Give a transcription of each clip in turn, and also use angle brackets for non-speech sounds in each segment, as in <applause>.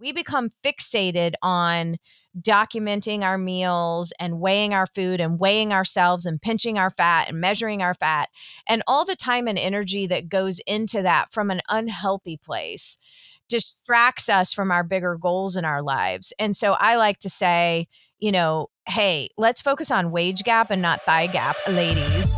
we become fixated on documenting our meals and weighing our food and weighing ourselves and pinching our fat and measuring our fat and all the time and energy that goes into that from an unhealthy place distracts us from our bigger goals in our lives. And so I like to say, you know, hey, let's focus on wage gap and not thigh gap, ladies.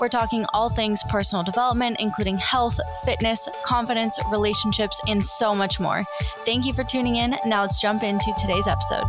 We're talking all things personal development, including health, fitness, confidence, relationships, and so much more. Thank you for tuning in. Now let's jump into today's episode.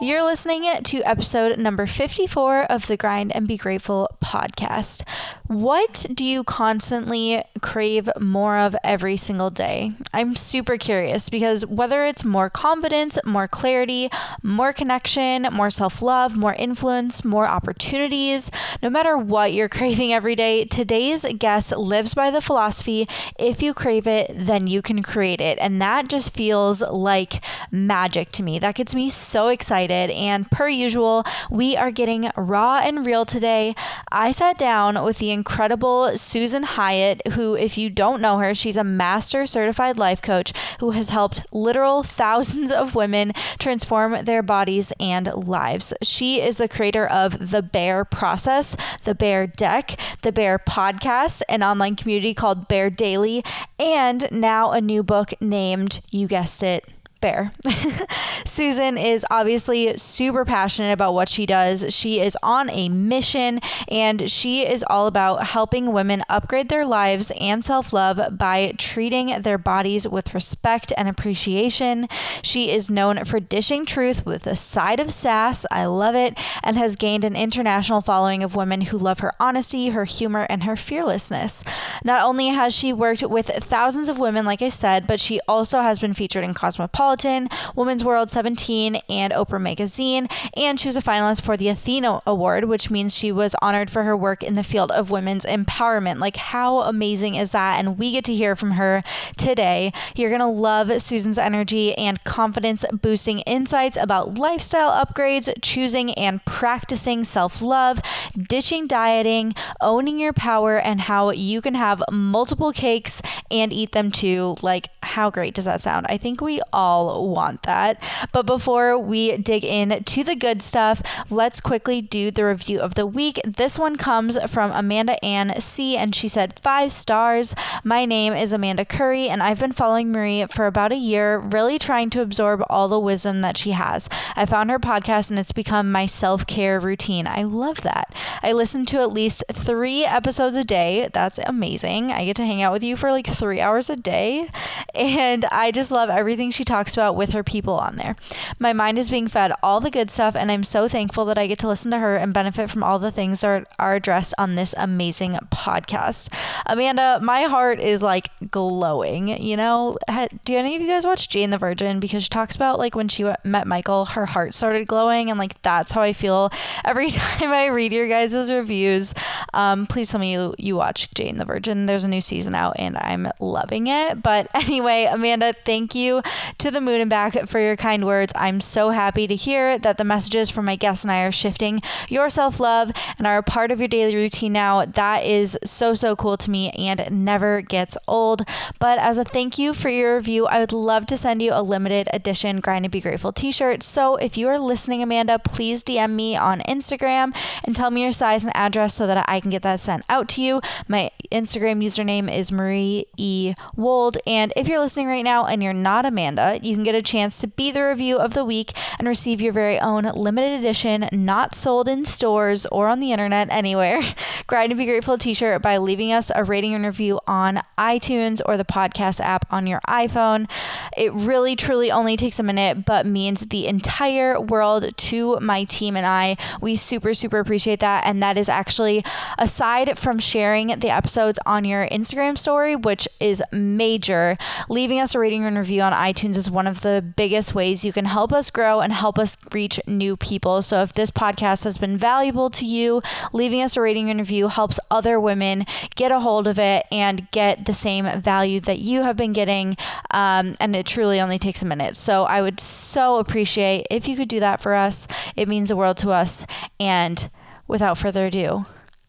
You're listening to episode number 54 of the Grind and Be Grateful podcast. What do you constantly crave more of every single day? I'm super curious because whether it's more confidence, more clarity, more connection, more self love, more influence, more opportunities, no matter what you're <laughs> craving every day, today's guest lives by the philosophy if you crave it, then you can create it. And that just feels like magic to me. That gets me so excited. And per usual, we are getting raw and real today. I sat down with the incredible Susan Hyatt, who, if you don't know her, she's a master certified life coach who has helped literal thousands of women transform their bodies and lives. She is the creator of The Bare Process, The Bare Deck, The Bare Podcast, an online community called Bare Daily, and now a new book named, you guessed it, Bare. <laughs> Susan is obviously super passionate about what she does. She is on a mission and she is all about helping women upgrade their lives and self love by treating their bodies with respect and appreciation. She is known for dishing truth with a side of sass. I love it and has gained an international following of women who love her honesty, her humor, and her fearlessness. Not only has she worked with thousands of women, like I said, but she also has been featured in Cosmopolitan. Cosmopolitan, Woman's World 17, and Oprah Magazine. And she was a finalist for the Athena Award, which means she was honored for her work in the field of women's empowerment. Like, how amazing is that? And we get to hear from her today. You're going to love Susan's energy and confidence boosting insights about lifestyle upgrades, choosing and practicing self love, ditching dieting, owning your power, and how you can have multiple cakes and eat them too. Like, how great does that sound? I think we all all want that. But before we dig in to the good stuff, let's quickly do the review of the week. This one comes from Amanda Ann C, and she said, Five stars. My name is Amanda Curry, and I've been following Marie for about a year, really trying to absorb all the wisdom that she has. I found her podcast, and it's become my self care routine. I love that. I listen to at least three episodes a day. That's amazing. I get to hang out with you for like three hours a day, and I just love everything she talks talks about with her people on there. My mind is being fed all the good stuff, and I'm so thankful that I get to listen to her and benefit from all the things that are addressed on this amazing podcast. Amanda, my heart is like glowing. You know, do any of you guys watch Jane the Virgin? Because she talks about like when she met Michael, her heart started glowing, and like that's how I feel every <laughs> time I read your guys' reviews. Um, please tell me you, you watch Jane the Virgin. There's a new season out, and I'm loving it. But anyway, Amanda, thank you to the the moon and back for your kind words. I'm so happy to hear that the messages from my guests and I are shifting your self love and are a part of your daily routine now. That is so, so cool to me and never gets old. But as a thank you for your review, I would love to send you a limited edition Grind and Be Grateful t shirt. So if you are listening, Amanda, please DM me on Instagram and tell me your size and address so that I can get that sent out to you. My Instagram username is Marie E. Wold. And if you're listening right now and you're not Amanda, you can get a chance to be the review of the week and receive your very own limited edition, not sold in stores or on the internet anywhere, <laughs> Grind and Be Grateful t shirt by leaving us a rating and review on iTunes or the podcast app on your iPhone. It really, truly only takes a minute, but means the entire world to my team and I. We super, super appreciate that. And that is actually aside from sharing the episodes on your Instagram story, which is major, leaving us a rating and review on iTunes is one of the biggest ways you can help us grow and help us reach new people. So if this podcast has been valuable to you, leaving us a rating and review helps other women get a hold of it and get the same value that you have been getting. Um, and it truly only takes a minute. So I would so appreciate if you could do that for us. It means the world to us. And without further ado,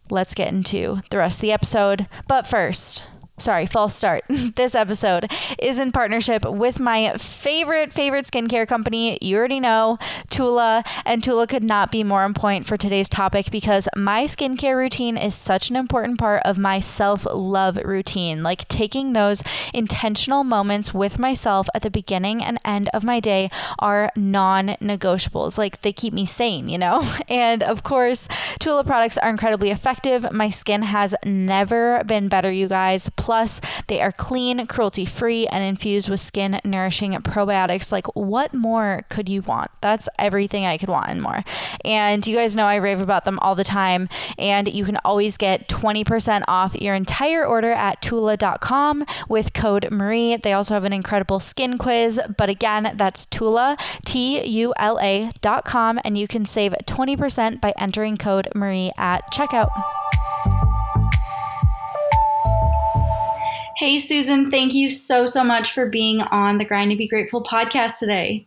let's get into the rest of the episode. But first, sorry, false start. <laughs> this episode is in partnership with my favorite, favorite skincare company. You already know, Tula. And Tula could not be more on point for today's topic because my skincare routine is such an important part of my self love routine. Like taking those intentional moments with myself at the beginning and end of my day are non negotiables. Like they keep me sane, you know? <laughs> And of course, Tula products are incredibly effective. My skin has never been better, you guys. They are clean, cruelty free, and infused with skin nourishing probiotics. Like, what more could you want? That's everything I could want and more. And you guys know I rave about them all the time. And you can always get 20% off your entire order at Tula.com with code Marie. They also have an incredible skin quiz. But again, that's Tula, T U L A.com. And you can save 20% by entering code Marie at checkout. Hey, Susan, thank you so, so much for being on the Grind and Be Grateful podcast today.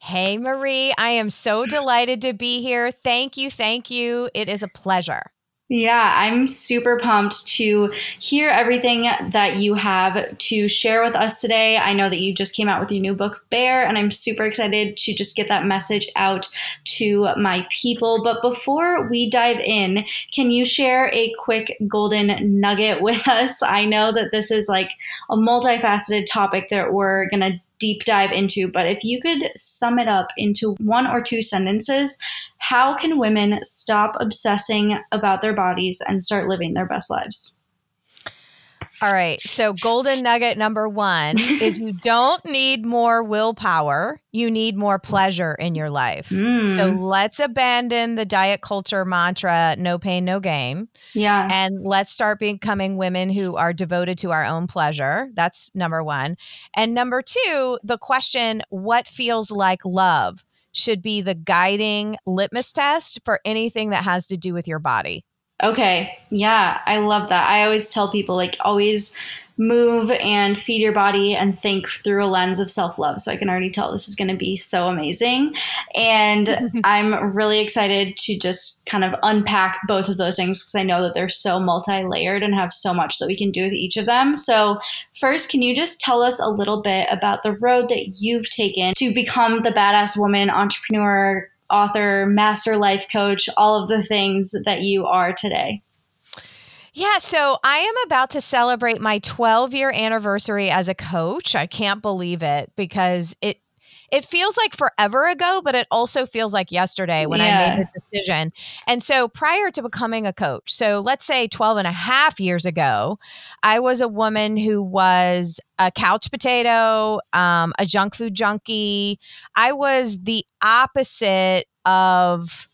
Hey, Marie, I am so delighted to be here. Thank you. Thank you. It is a pleasure. Yeah, I'm super pumped to hear everything that you have to share with us today. I know that you just came out with your new book, Bare, and I'm super excited to just get that message out to my people. But before we dive in, can you share a quick golden nugget <laughs> with us? I know that this is like a multifaceted topic that we're going to deep dive into, but if you could sum it up into one or two sentences, how can women stop obsessing about their bodies and start living their best lives? All right. So, golden nugget number one <laughs> is you don't need more willpower. You need more pleasure in your life. Mm. So, let's abandon the diet culture mantra no pain, no gain. Yeah. And let's start becoming women who are devoted to our own pleasure. That's number one. And number two, the question, what feels like love? Should be the guiding litmus test for anything that has to do with your body. Okay. Yeah, I love that. I always tell people like always move and feed your body and think through a lens of self love. So I can already tell this is going to be so amazing. And <laughs> I'm really excited to just kind of unpack both of those things because I know that they're so multi layered and have so much that we can do with each of them. So, first, can you just tell us a little bit about the road that you've taken to become the badass woman entrepreneur? Author, master life coach, all of the things that you are today? Yeah, so I am about to celebrate my 12 year anniversary as a coach. I can't believe it because it it feels like forever ago, but it also feels like yesterday when yeah. I made the decision. And so prior to becoming a coach, so let's say 12 and a half years ago, I was a woman who was a couch potato, um, a junk food junkie. I was the opposite of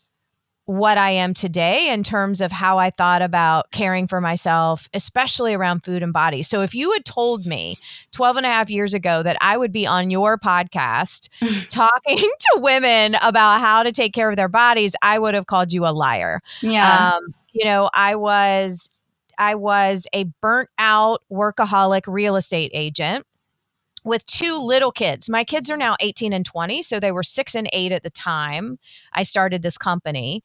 what I am today in terms of how I thought about caring for myself, especially around food and body. So if you had told me 12 and a half years ago that I would be on your podcast <laughs> talking <laughs> to women about how to take care of their bodies, I would have called you a liar. Yeah. Um, you know, I was I was a burnt out workaholic real estate agent with two little kids. My kids are now 18 and 20, so they were six and eight at the time I started this company.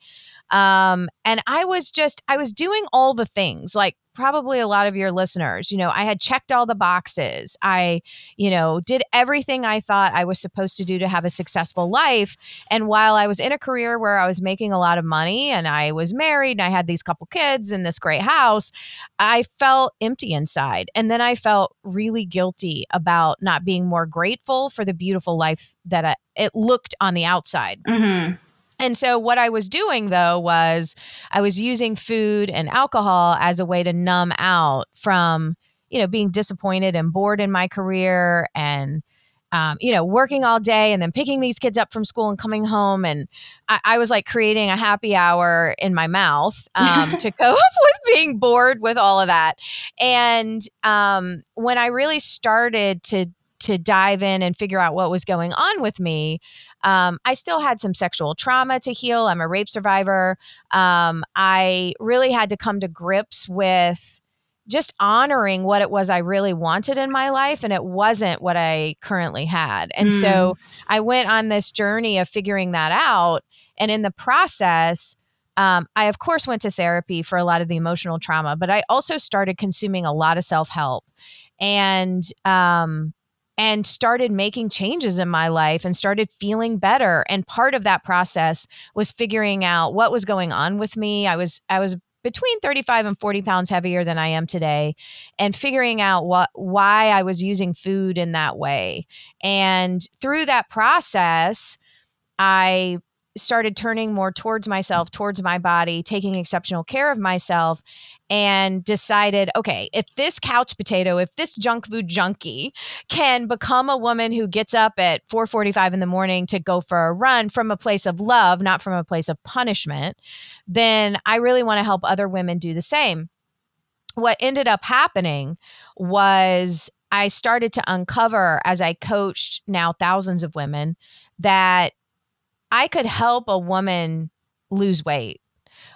Um, and I was just, I was doing all the things like probably a lot of your listeners. You know, I had checked all the boxes. I, you know, did everything I thought I was supposed to do to have a successful life. And while I was in a career where I was making a lot of money and I was married and I had these couple kids and this great house, I felt empty inside. And then I felt really guilty about not being more grateful for the beautiful life that I, it looked on the outside. Mm-hmm. And so, what I was doing though was I was using food and alcohol as a way to numb out from, you know, being disappointed and bored in my career and, um, you know, working all day and then picking these kids up from school and coming home. And I, I was like creating a happy hour in my mouth <laughs> um, to cope <laughs> with being bored with all of that. And um, when I really started to to dive in and figure out what was going on with me. Um, I still had some sexual trauma to heal. I'm a rape survivor. Um, I really had to come to grips with just honoring what it was I really wanted in my life, and it wasn't what I currently had. And mm. so I went on this journey of figuring that out. And in the process, um, I, of course, went to therapy for a lot of the emotional trauma, but I also started consuming a lot of self help. And um, and started making changes in my life and started feeling better. And part of that process was figuring out what was going on with me. I was i was between 35 and 40 pounds heavier than i am today and figuring out what why i was using food in that way. And through that process i started turning more towards myself, towards my body, taking exceptional care of myself, and decided, okay, if this couch potato, if this junk food junkie can become a woman who gets up at 4:45 in the morning to go for a run from a place of love, not from a place of punishment, then I really want to help other women do the same. What ended up happening was I started to uncover as I coached now thousands of women that I could help a woman lose weight,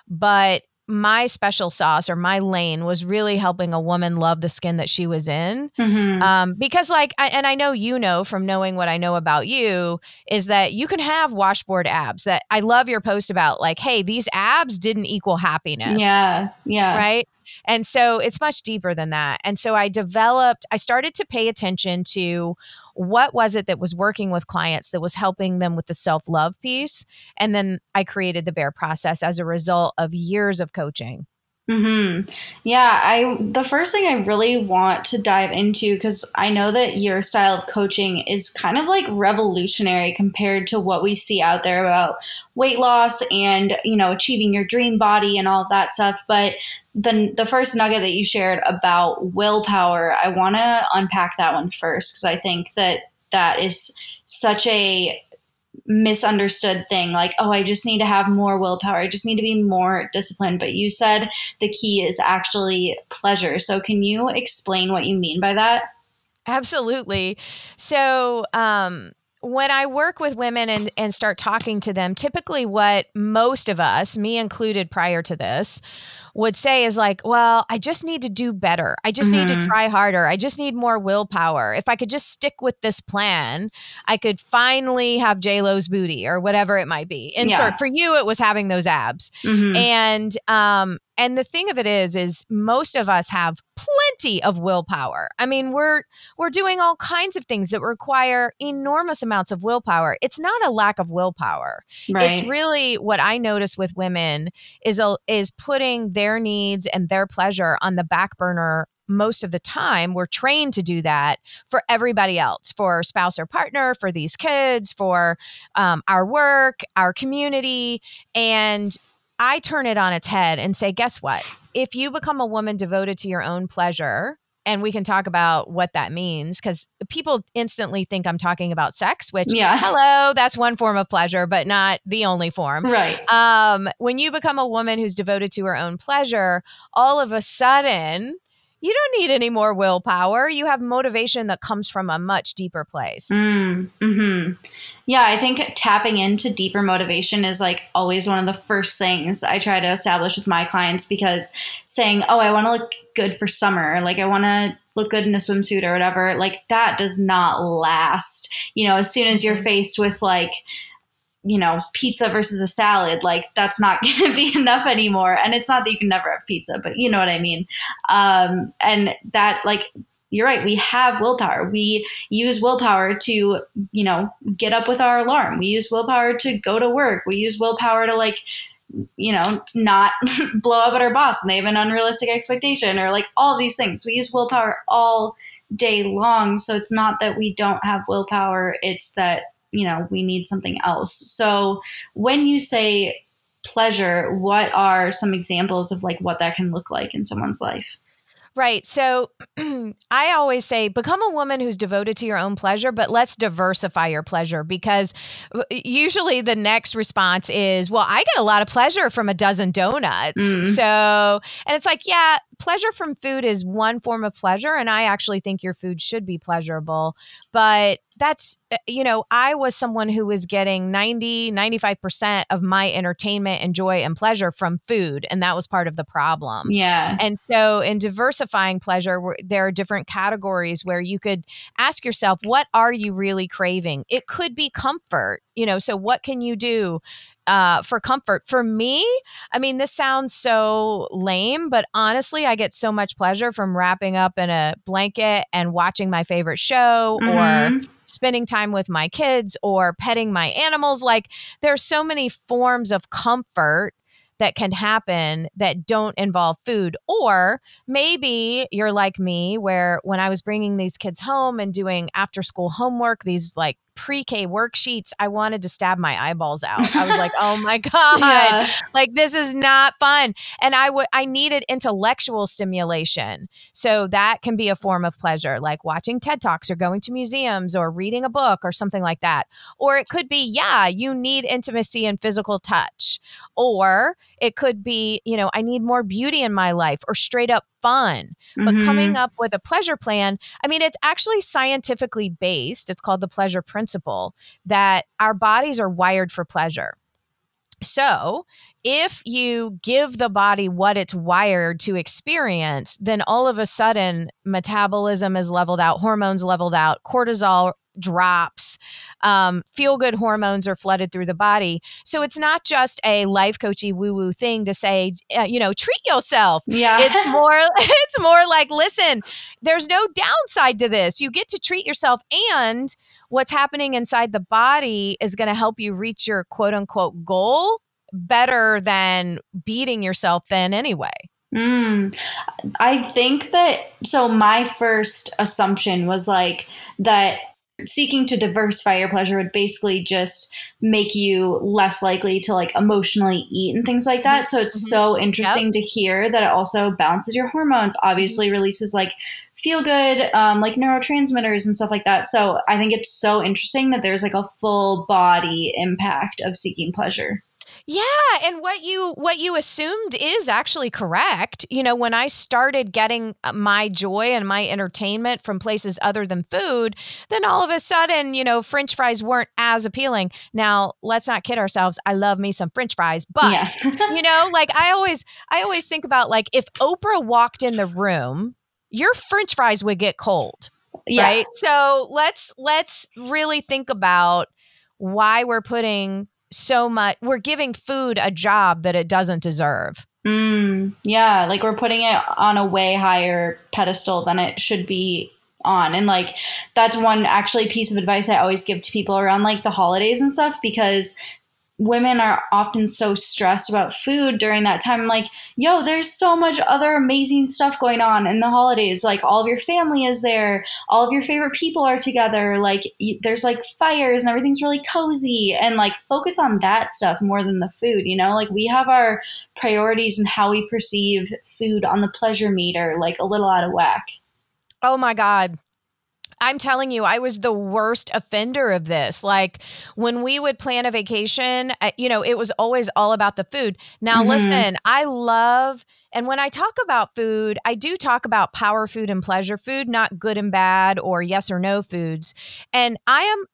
but my special sauce or my lane was really helping a woman love the skin that she was in. Mm-hmm. Um, because, like, I, and I know you know from knowing what I know about you is that you can have washboard abs. That I love your post about, like, hey, these abs didn't equal happiness. Yeah. Yeah. Right. And so it's much deeper than that. And so I developed, I started to pay attention to what was it that was working with clients that was helping them with the self love piece. And then I created the Bare process as a result of years of coaching. Hmm. Yeah. I the first thing I really want to dive into because I know that your style of coaching is kind of like revolutionary compared to what we see out there about weight loss and you know achieving your dream body and all that stuff. But the the first nugget that you shared about willpower, I want to unpack that one first because I think that that is such a misunderstood thing like oh i just need to have more willpower. I just need to be more disciplined. But you said the key is actually pleasure. So can you explain what you mean by that? Absolutely. So um when I work with women and, and start talking to them, typically what most of us, me included prior to this, would say is like, well, I just need to do better. I just mm-hmm. need to mm-hmm. try harder. I just need more willpower. If I could just stick with this plan, I could finally have J Lo's booty or whatever it might be. Insert yeah. for you, it was having those abs. Mm-hmm. And um, and the thing of it is is most of us have plenty of willpower. I mean we're we're doing all kinds of things that require enormous amounts of willpower. It's not a lack of willpower. Right. it's really what i notice with women is a, is putting their needs and their pleasure on the back burner most of the time. We're trained to do that for everybody else for spouse or partner for these kids for um, our work our community. And I turn it on its head and say, guess what? If you become a woman devoted to your own pleasure, and we can talk about what that means because people instantly think I'm talking about sex, which, yeah. <laughs> hello, that's one form of pleasure, but not the only form. Right. Um, when you become a woman who's devoted to her own pleasure, all of a sudden, you don't need any more willpower. You have motivation that comes from a much deeper place. Mm, hmm Yeah, I think tapping into deeper motivation is like always one of the first things I try to establish with my clients because saying, oh, I want to look good for summer, like I want to look good in a swimsuit or whatever, like that does not last. You know, as soon as you're mm-hmm. faced with like, you know, pizza versus a salad, like that's not <laughs> going to be enough anymore. And it's not that you can never have pizza, but you know what I mean. Um, and that, like, you're right. We have willpower. We use willpower to, you know, get up with our alarm. We use willpower to go to work. We use willpower to, like, you know, not <laughs> blow up at our boss and they have an unrealistic expectation or like all these things. We use willpower all day long. So it's not that we don't have willpower, it's that, you know, we need something else. So when you say pleasure, what are some examples of like what that can look like in someone's life? Right. So <clears throat> I always say become a woman who's devoted to your own pleasure, but let's diversify your pleasure because uh, usually the next response is, well, I get a lot of pleasure from a dozen donuts. Mm. So, and it's like, yeah, pleasure from food is one form of pleasure. And I actually think your food should be pleasurable. But that's uh, you know i was someone who was getting 90 95% of my entertainment and joy and pleasure from food and that was part of the problem yeah and so in diversifying pleasure there are different categories where you could ask yourself what are you really craving it could be comfort you know so what can you do uh, for comfort. For me, I mean, this sounds so lame, but honestly, I get so much pleasure from wrapping up in a blanket and watching my favorite show mm-hmm. or spending time with my kids or petting my animals. Like, there's so many forms of comfort that can happen that don't involve food. Or maybe you're like me, where when I was bringing these kids home and doing after school homework, these like pre-K worksheets, I wanted to stab my eyeballs out. I was like, "Oh my <laughs> god, yeah. like this is not fun." And I would I needed intellectual stimulation. So that can be a form of pleasure, like watching TED Talks or going to museums or reading a book or something like that. Or it could be, yeah, you need intimacy and physical touch. Or it could be, you know, I need more beauty in my life or straight up fun. But mm-hmm. coming up with a pleasure plan, I mean, it's actually scientifically based. It's called the pleasure principle that our bodies are wired for pleasure. So, if you give the body what it's wired to experience, then all of a sudden metabolism is leveled out, hormones leveled out, cortisol drops, um, feel good hormones are flooded through the body. So it's not just a life coachy woo woo thing to say, uh, you know, treat yourself. Yeah. It's <laughs> more, <laughs> it's more like, listen, there's no downside to this. You get to treat yourself and what's happening inside the body is going to help you reach your quote unquote goal better than beating yourself then anyway. Mm, I think that so my first assumption was like that seeking to diversify your pleasure would basically just make you less likely to like emotionally eat and things like that. So it's mm-hmm. so interesting yep. to hear that it also balances your hormones, obviously mm-hmm. releases like feel good, um, like neurotransmitters and stuff like that. So I think it's so interesting that there's like a full body impact of seeking pleasure. Yeah, and what you what you assumed is actually correct. You know, when I started getting uh, my joy and my entertainment from places other than food, then all of a sudden, you know, french fries weren't as appealing. Now, let's not kid ourselves. I love me some french fries, but yeah. you know, like I always I always think about like if Oprah walked in the room, your french fries would get cold. Yeah. Right? So, let's let's really think about why we're putting so much we're giving food a job that it doesn't deserve. Mm, yeah like we're putting it on a way higher pedestal than it should be on. And like that's one actually piece of advice i always give to people around like the holidays and stuff because women are often so stressed about food during that time. I'm like, yo, there's so much other amazing stuff going on in the holidays. Like, all of your family is there, all of your favorite people are together. Like, there's like fires and everything's really cozy. And like, focus on that stuff more than the food, you know? Like, we have our priorities and how we perceive food on the pleasure meter, like, a little out of whack. Oh my God. I'm telling you, I was the worst offender of this. Like when we would plan a vacation, you know, it was always all about the food. Now, mm-hmm. listen, I love. And when I talk about food, I do talk about power food and pleasure food, not good and bad or yes or no foods. And I am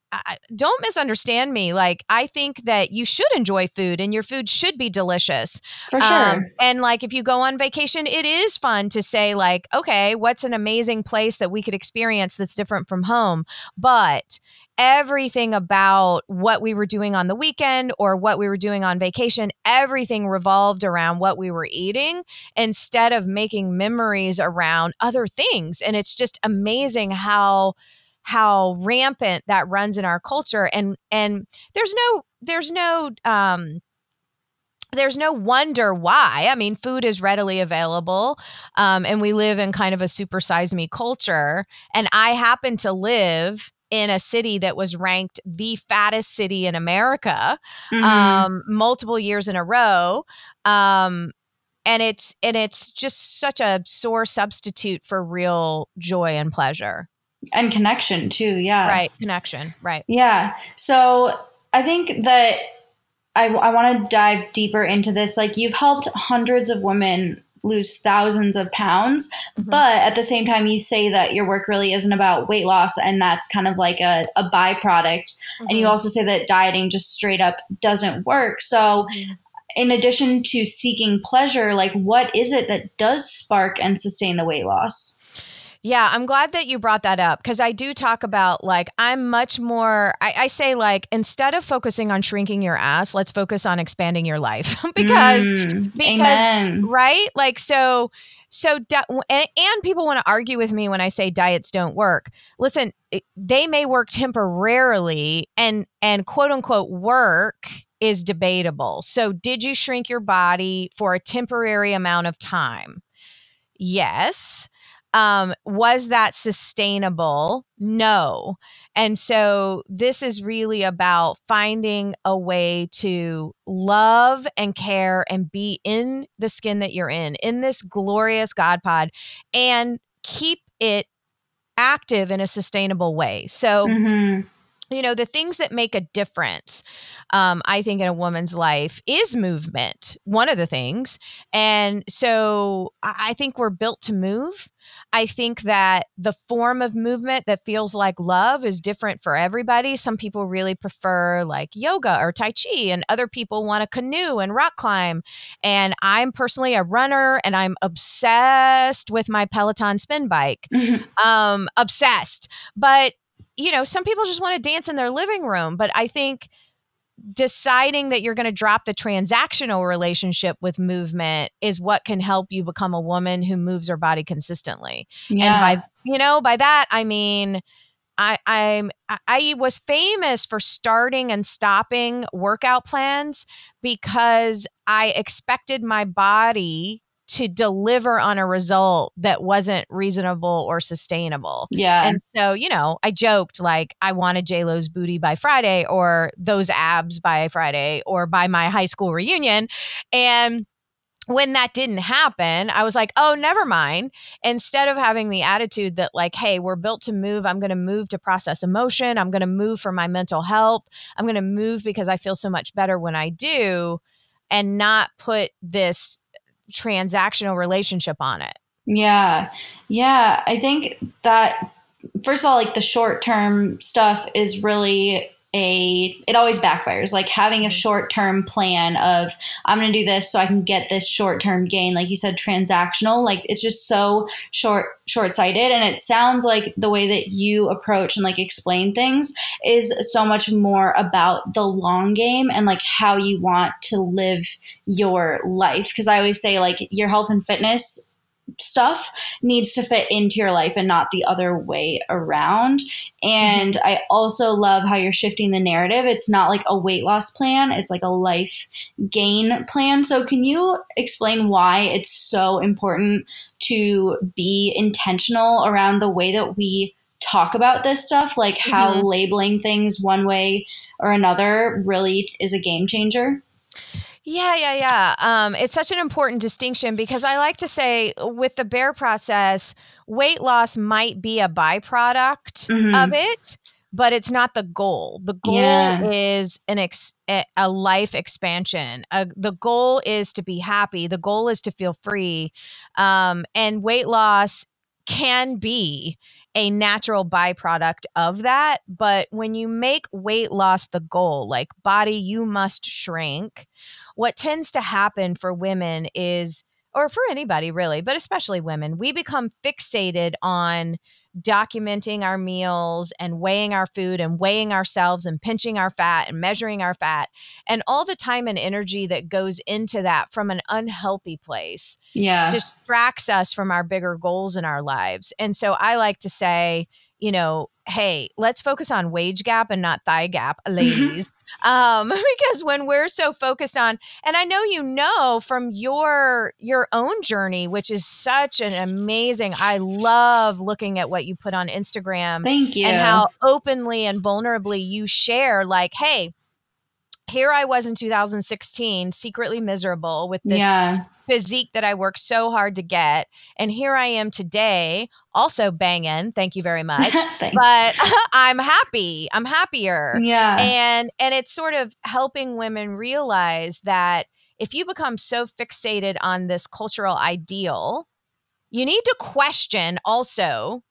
don't misunderstand me. Like, I think that you should enjoy food and your food should be delicious. For sure. Um, and like, if you go on vacation, it is fun to say, like, okay, what's an amazing place that we could experience that's different from home? But everything about what we were doing on the weekend or what we were doing on vacation, everything revolved around what we were eating instead of making memories around other things. And it's just amazing how how rampant that runs in our culture and and there's no there's no um there's no wonder why. I mean, food is readily available, um, and we live in kind of a super size me culture. And I happen to live in a city that was ranked the fattest city in America mm-hmm. um, multiple years in a row. Um, and it's and it's just such a sore substitute for real joy and pleasure and connection too. Yeah, right, connection. Right. Yeah. So I think that I, I want to dive deeper into this. Like you've helped hundreds of women lose thousands of pounds. Mm-hmm. But at the same time, you say that your work really isn't about weight loss and that's kind of like a, a byproduct. Mm-hmm. And you mm-hmm. also say that dieting just straight up doesn't work. So, mm-hmm. in addition to seeking pleasure, like what is it that does spark and sustain the weight loss? Yeah, I'm glad that you brought that up because I do talk about like I'm much more. I, I, say like instead of focusing on shrinking your ass, let's focus on expanding your life <laughs> because mm, because amen. right like so so and, and people want to argue with me when I say diets don't work. Listen, they may work temporarily and and quote unquote work is debatable. So did you shrink your body for a temporary amount of time? Yes. Um, was that sustainable? No. And so this is really about finding a way to love and care and be in the skin that you're in, in this glorious God pod, and keep it active in a sustainable way. So, mm-hmm you know the things that make a difference um, i think in a woman's life is movement one of the things. And so i think we're built to move. I think that the form of movement that feels like love is different for everybody. Some people really prefer like yoga or tai chi and other people want to canoe and rock climb. And i'm personally a runner and i'm obsessed with my peloton spin bike. Um obsessed. But you know, some people just want to dance in their living room, but I think deciding that you're going to drop the transactional relationship with movement is what can help you become a woman who moves her body consistently. Yeah. And by you know, by that I mean I I'm I was famous for starting and stopping workout plans because I expected my body to deliver on a result that wasn't reasonable or sustainable. Yeah. And so, you know, I joked like I wanted J Lo's booty by Friday or those abs by Friday or by my high school reunion. And when that didn't happen, I was like, oh, never mind. Instead of having the attitude that, like, hey, we're built to move, I'm going to move to process emotion. I'm going to move for my mental health. I'm going to move because I feel so much better when I do, and not put this transactional relationship on it. Yeah. Yeah. I think that, first of all, like the short term stuff is really a it always backfires. Like having a mm-hmm. short-term plan of i'm going to do this so i can get this short-term gain like you said transactional like it's just so short short-sighted. And it sounds like the way that you approach and like explain things is so much more about the long game and like how you want to live your life. Because i always say like your health and fitness stuff needs to fit into your life and not the other way around. And mm-hmm. I also love how you're shifting the narrative. It's not like a weight loss plan, it's like a life gain plan. So, can you explain why it's so important to be intentional around the way that we talk about this stuff? Like how mm-hmm. labeling things one way or another really is a game changer? Yeah, yeah, yeah. Um, it's such an important distinction because I like to say with the Bare process, weight loss might be a byproduct mm-hmm. of it, but it's not the goal. The goal yeah. is an ex- a life expansion. Uh, the goal is to be happy. The goal is to feel free. Um, and weight loss can be a natural byproduct of that. But when you make weight loss the goal, like body, you must shrink what tends to happen for women is or for anybody really, but especially women, we become fixated on documenting our meals and weighing our food and weighing ourselves and pinching our fat and measuring our fat and all the time and energy that goes into that from an unhealthy place yeah. distracts us from our bigger goals in our lives and so i like to say you know hey let's focus on wage gap and not thigh gap ladies. Um, <laughs> because when we're so focused on and i know you know from your your own journey which is such an amazing i love looking at what you put on instagram thank you. and how openly and vulnerably you share like hey here i was in 2016 secretly miserable with this yeah physique that I worked so hard to get. And here I am today, also banging. Thank you very <laughs> much. but <laughs> I'm happy. I'm happier. Yeah. And and it's sort of helping women realize that if you become so fixated on this cultural ideal, you need to question also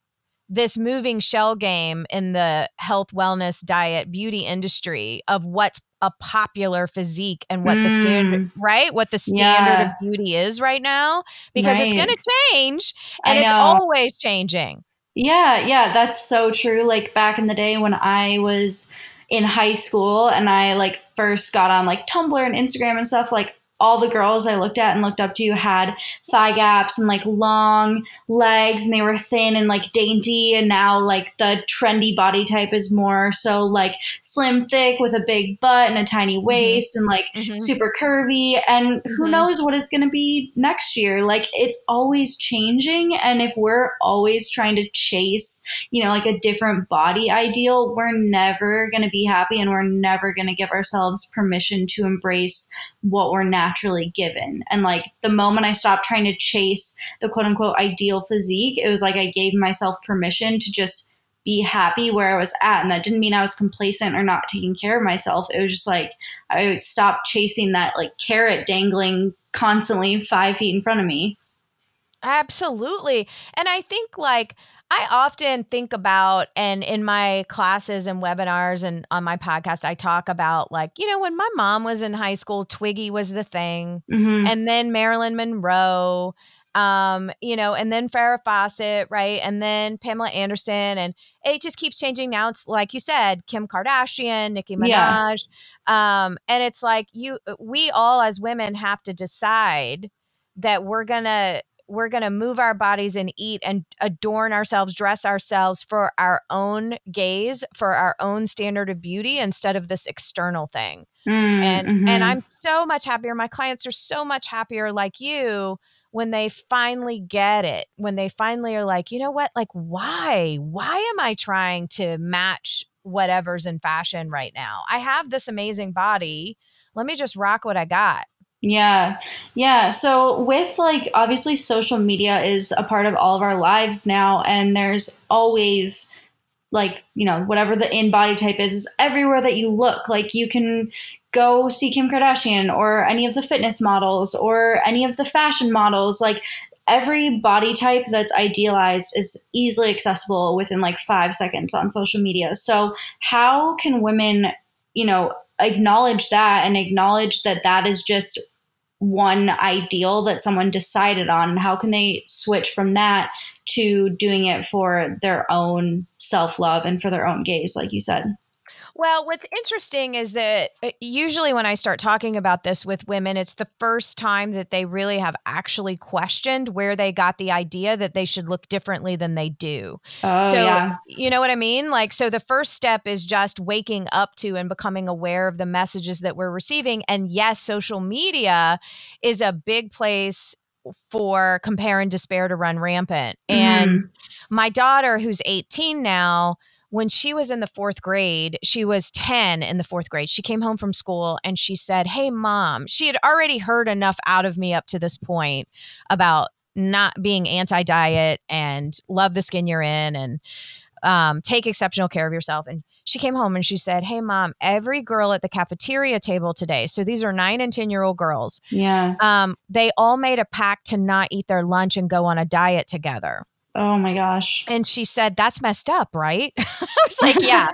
this moving shell game in the health, wellness, diet, beauty industry of what's a popular physique and what mm. the standard, right? What the standard yeah. of beauty is right now, because right. it's going to change and it's always changing. Yeah, yeah, that's so true. Like back in the day when I was in high school and I like first got on like Tumblr and Instagram and stuff, like all the girls I looked at and looked up to had thigh gaps and like long legs and they were thin and like dainty and now like the trendy body type is more so like slim thick with a big butt and a tiny mm-hmm. waist mm-hmm. and like mm-hmm. super curvy and who mm-hmm. knows what it's going to be next year like it's always changing and if we're always trying to chase you know like a different body ideal we're never going to be happy and we're never going to give ourselves permission to embrace what we're naturally given. And like the moment I stopped trying to chase the quote unquote ideal physique, it was like I gave myself permission to just be happy where I was at. And that didn't mean I was complacent or not taking care of myself. It was just like I stopped chasing that like carrot dangling constantly five feet in front of me. Absolutely. And I think like I often think about, and in my classes and webinars and on my podcast, I talk about like, you know, when my mom was in high school, Twiggy was the thing, mm-hmm. and then Marilyn Monroe, um, you know, and then Farrah Fawcett, right? And then Pamela Anderson, and it just keeps changing. Now it's like you said, Kim Kardashian, Nicki Minaj, yeah. um, and it's like you, we all as women have to decide that we're gonna we're going to move our bodies and eat and adorn ourselves, dress ourselves for our own gaze, for our own standard of beauty instead of this external thing. Mm, and mm-hmm. and I'm so much happier. My clients are so much happier like you when they finally get it. When they finally are like, "You know what? Like why? Why am I trying to match whatever's in fashion right now? I have this amazing body. Let me just rock what I got." Yeah. Yeah. So, with like obviously social media is a part of all of our lives now, and there's always like, you know, whatever the in body type is, everywhere that you look. Like, you can go see Kim Kardashian or any of the fitness models or any of the fashion models. Like, every body type that's idealized is easily accessible within like five seconds on social media. So, how can women, you know, acknowledge that and acknowledge that that is just one ideal that someone decided on. And how can they switch from that to doing it for their own self-love and for their own gaze like you said well, what's interesting is that uh, usually when I start talking about this with women, it's the first time that they really have actually questioned where they got the idea that they should look differently than they do. Oh, so, yeah. you know what I mean? Like, so the first step is just waking up to and becoming aware of the messages that we're receiving. And yes, social media is a big place for compare and despair to run rampant. Mm. And my daughter, who's 18 now, when she was in the fourth grade, she was 10 in the fourth grade. She came home from school and she said, Hey, mom, she had already heard enough out of me up to this point about not being anti diet and love the skin you're in and um, take exceptional care of yourself. And she came home and she said, Hey, mom, every girl at the cafeteria table today, so these are nine and 10 year old girls. Yeah. Um, they all made a pact to not eat their lunch and go on a diet together. Oh my gosh. And she said, That's messed up, right? <laughs> I was like, <laughs> Yeah,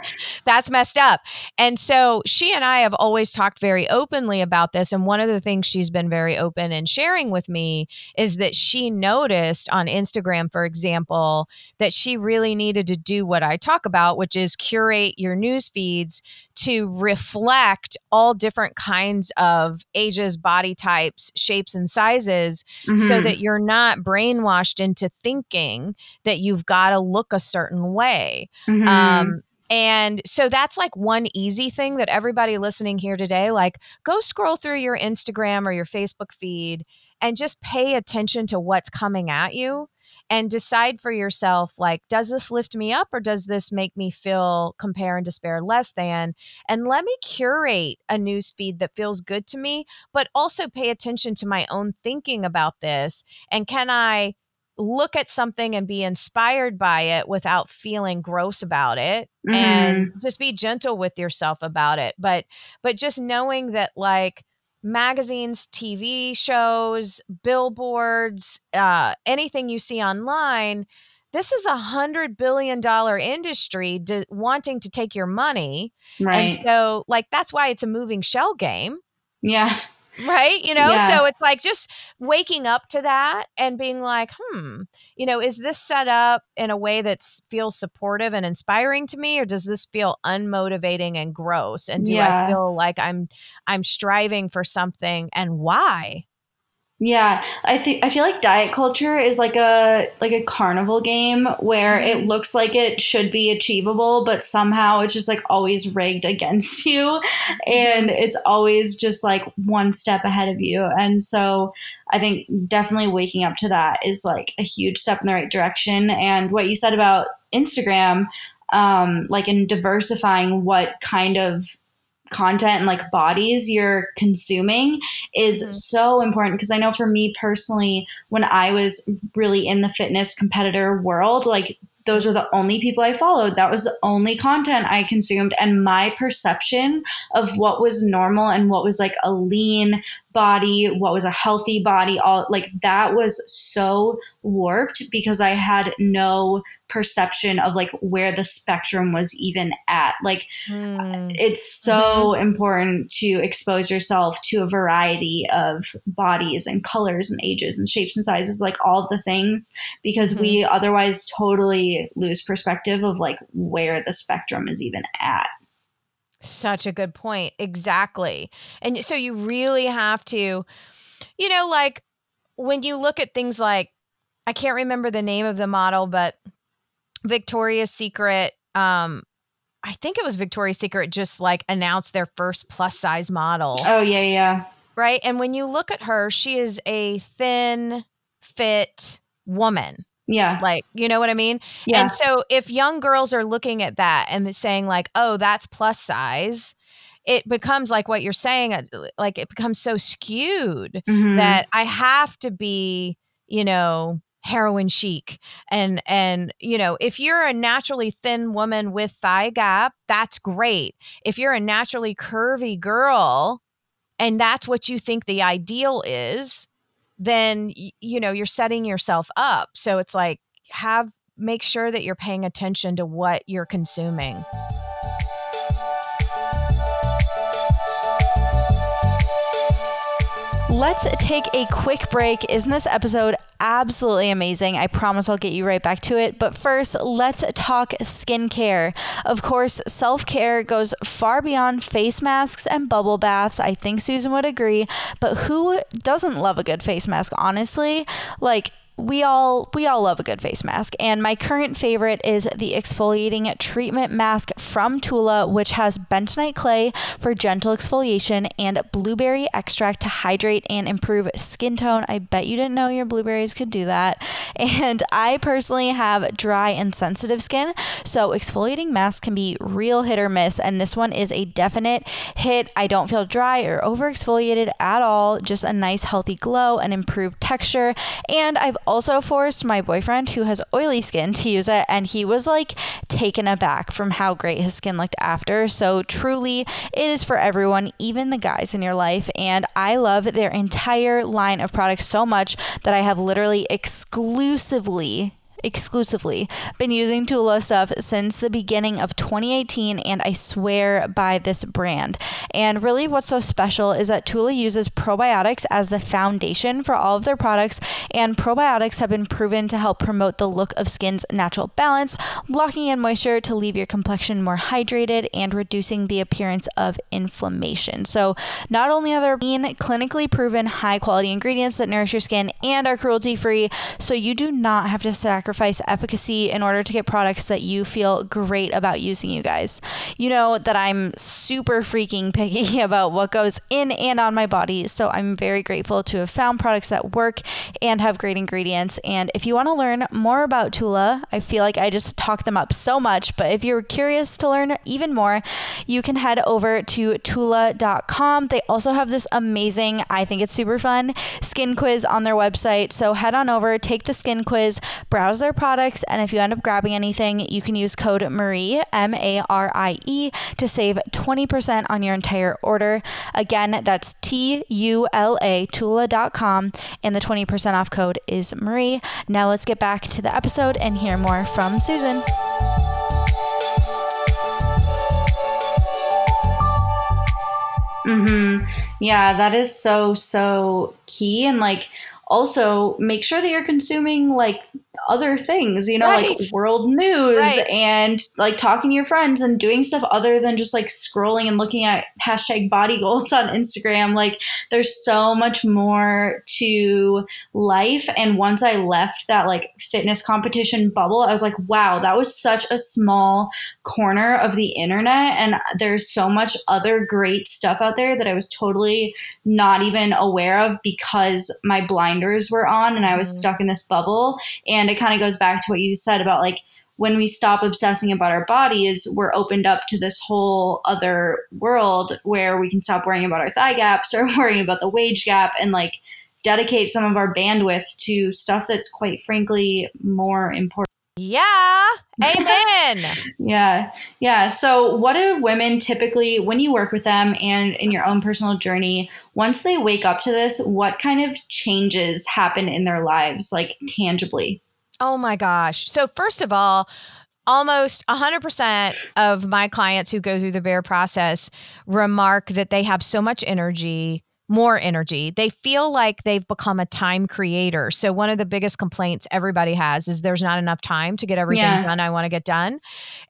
that's messed up. And so she and I have always talked very openly about this. And one of the things she's been very open and sharing with me is that she noticed on Instagram, for example, that she really needed to do what I talk about, which is curate your news feeds to reflect all different kinds of ages, body types, shapes, and sizes mm-hmm. so that you're not brainwashed into thinking that you've got to look a certain way. Mm-hmm. Um, and so that's like one easy thing that everybody listening here today, like go scroll through your Instagram or your Facebook feed and just pay attention to what's coming at you and decide for yourself like does this lift me up or does this make me feel compare and despair less than and let me curate a news feed that feels good to me but also pay attention to my own thinking about this and can i look at something and be inspired by it without feeling gross about it mm-hmm. and just be gentle with yourself about it but but just knowing that like magazines, TV shows, billboards, uh, anything you see online. This is a hundred billion dollar industry wanting to take your money, right? And so, like, that's why it's a moving shell game. Yeah, right you know yeah. so it's like just waking up to that and being like hmm you know is this set up in a way that feels supportive and inspiring to me or does this feel unmotivating and gross and do yeah. i feel like i'm i'm striving for something and why yeah, I think I feel like diet culture is like a like a carnival game where it mm-hmm. looks like it should be achievable, but somehow it's just like always rigged against <laughs> you, and mm-hmm. it's always just like one step ahead of you. And so I think definitely waking up to that is like a huge step in the right direction. And what you said about Instagram, um, like in diversifying what kind of content and like bodies you're consuming is mm-hmm. so important because I know for me personally when I was really in the fitness competitor world like those are the only people I followed. That was the only content I consumed. And my perception of what was normal and what was like a lean, body, what was a healthy body, all like that was so warped because I had no perception of like where the spectrum was even at. Like mm. it's so mm-hmm. important to expose yourself to a variety of bodies and colors and ages and shapes and sizes, like all the things, because mm-hmm. we otherwise totally lose perspective of like where the spectrum is even at. Such a good point. Exactly. And so you really have to, you know, like when you look at things like, I can't remember the name of the model, but Victoria's Secret, um, I think it was Victoria's Secret just like announced their first plus size model. Oh, yeah, yeah. Right. And when you look at her, she is a thin, fit woman. Yeah. Like, you know what I mean? Yeah. And so if young girls are looking at that and saying, like, oh, that's plus size, it becomes like what you're saying, uh, like it becomes so skewed mm-hmm. that I have to be, you know, heroin chic and and you know if you're a naturally thin woman with thigh gap that's great if you're a naturally curvy girl and that's what you think the ideal is then you know you're setting yourself up. So it's like have make sure that you're paying attention to what you're consuming Let's take a quick break. Isn't this episode absolutely amazing? I promise I'll get you right back to it. But first, let's talk skincare. Of course, self care goes far beyond face masks and bubble baths. I think Susan would agree. But who doesn't love a good face mask, honestly? Like, we all we all love a good face mask and my current favorite is the exfoliating treatment mask from Tula which has bentonite clay for gentle exfoliation and blueberry extract to hydrate and improve skin tone. I bet you didn't know your blueberries could do that. <laughs> And I personally have dry and sensitive skin, so exfoliating masks can be real hit or miss and this one is a definite hit. I don't feel dry or over exfoliated at all, just a nice healthy glow and improved texture and I've also forced my boyfriend, who has oily skin, to use it, and he was like taken aback from how great his skin looked after. So, truly, it is for everyone, even the guys in your life. And I love their entire line of products so much that I have literally exclusively exclusively. Been using Tula stuff since the beginning of 2018, and I swear by this brand. And really, what's so special is that Tula uses probiotics as the foundation for all of their products, and probiotics have been proven to help promote the look of skin's natural balance, blocking in moisture to leave your complexion more hydrated and reducing the appearance of inflammation. So, not only are there being clinically proven high quality ingredients that nourish your skin and are cruelty free, so you do not have to sacrifice efficacy in order to get products that you feel great about using, you guys. You know that I'm super freaking <laughs> picky about what goes in and on my body, so I'm very grateful to have found products that work and have great ingredients. And if you want to learn more about Tula, I feel like I just talk them up so much, but if you're curious to learn even more, you can head over to tula.com. They also have this amazing, I think it's super fun, skin quiz on their website. So head on over, take the skin quiz, browse their products, and if you end up grabbing anything, you can use code Marie, M A R I E, to save 20% on your entire order. Again, that's T U L A, Tula.com, and the 20% off code is Marie. Now let's get back to the episode and hear more from Susan. Mhm. Yeah, that is so so key and like also make sure that you're consuming like other things, you know, Right. like world news Right. and like talking to your friends and doing stuff other than just like scrolling and looking at hashtag body goals <laughs> on Instagram. Like there's so much more to life. And once I left that like fitness competition bubble, I was like, wow, that was such a small corner of the internet. And there's so much other great stuff out there that I was totally not even aware of because my blinders were on and I was Mhm. stuck in this bubble. And it kind of goes back to what you said about like when we stop obsessing about our bodies, we're opened up to this whole other world where we can stop worrying about our thigh gaps or <laughs> worrying about the wage gap and like dedicate some of our bandwidth to stuff that's quite frankly more important. Yeah. <laughs> Amen. Yeah. Yeah. So, what do women typically, when you work with them and in your own personal journey, once they wake up to this, what kind of changes happen in their lives, like tangibly? Oh my gosh. So, first of all, almost 100% of my clients who go through the Bare process remark that they have so much energy more energy. They feel like they've become a time creator. So one of the biggest complaints everybody has is there's not enough time to get everything Yeah. done I want to get done.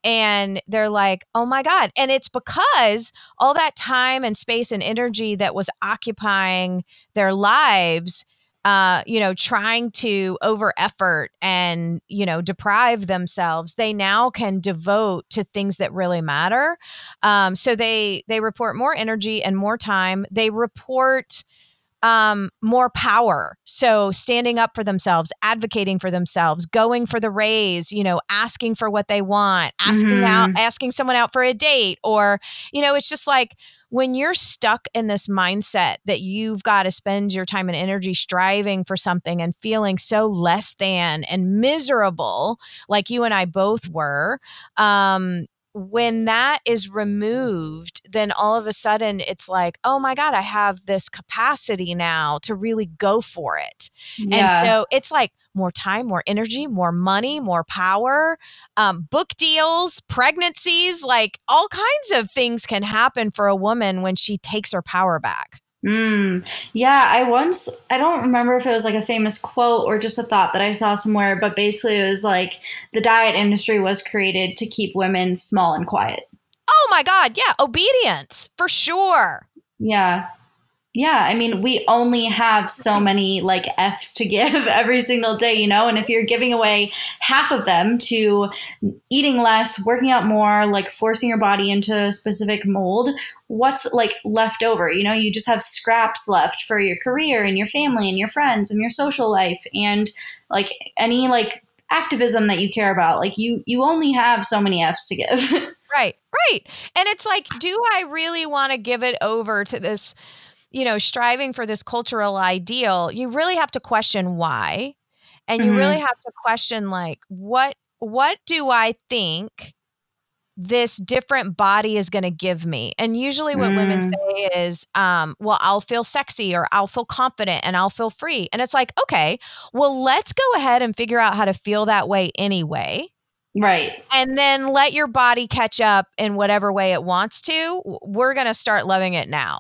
And they're like, "Oh my god." And it's because all that time and space and energy that was occupying their lives uh, you know, trying to over effort and, you know, deprive themselves, they now can devote to things that really matter. Um, so they they report more energy and more time. They report um, more power. So standing up for themselves, advocating for themselves, going for the raise, you know, asking for what they want, asking Mhm. out, asking someone out for a date, or, you know, it's just like when you're stuck in this mindset that you've got to spend your time and energy striving for something and feeling so less than and miserable, like you and I both were, um, when that is removed, then all of a sudden it's like, oh my God, I have this capacity now to really go for it. Yeah. And so it's like more time, more energy, more money, more power, um, book deals, pregnancies, like all kinds of things can happen for a woman when she takes her power back. Mm, yeah, I once, I don't remember if it was like a famous quote or just a thought that I saw somewhere, but basically it was like the diet industry was created to keep women small and quiet. Oh my God. Yeah. Obedience for sure. Yeah. Yeah, I mean, we only have so many like F's to give <laughs> every single day, you know? And if you're giving away half of them to eating less, working out more, like forcing your body into a specific mold, what's like left over? You know, you just have scraps left for your career and your family and your friends and your social life and like any like activism that you care about. Like you you only have so many F's to give. <laughs> Right, right. And it's like, do I really want to give it over to this, you know, striving for this cultural ideal? You really have to question why. And you really have to question like what what do I think this different body is going to give me. And usually, what mm. women say is, um, well, I'll feel sexy or I'll feel confident and I'll feel free. And it's like, okay, well, let's go ahead and figure out how to feel that way anyway. Right. And then let your body catch up in whatever way it wants to. We're going to start loving it now.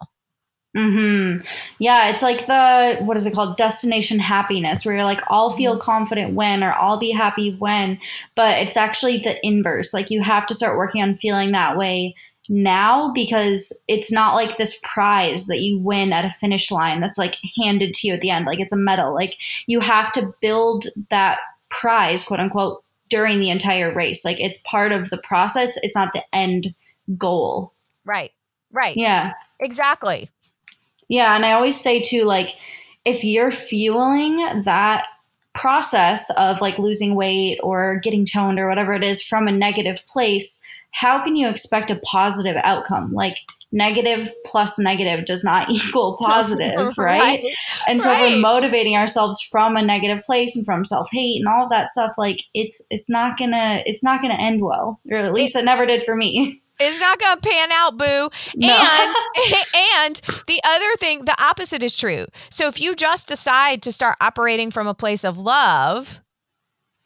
Hmm. Yeah, it's like the what is it called? Destination happiness, where you're like, I'll feel mm-hmm. confident when, or I'll be happy when. But it's actually the inverse. Like you have to start working on feeling that way now because it's not like this prize that you win at a finish line that's like handed to you at the end. Like it's a medal. Like you have to build that prize, quote unquote, during the entire race. Like it's part of the process. It's not the end goal. Right. Right. Yeah. Exactly. Yeah. And I always say too, like, if you're fueling that process of like losing weight or getting toned or whatever it is from a negative place, how can you expect a positive outcome? Like, negative plus negative does not <laughs> equal <laughs> positive, right? right? And so right. we're motivating ourselves from a negative place and from self-hate and all of that stuff, like it's it's not gonna it's not gonna end well. Or at least it, it never did for me. <laughs> It's not going to pan out, boo. No. And <laughs> and the other thing, the opposite is true. So if you just decide to start operating from a place of love,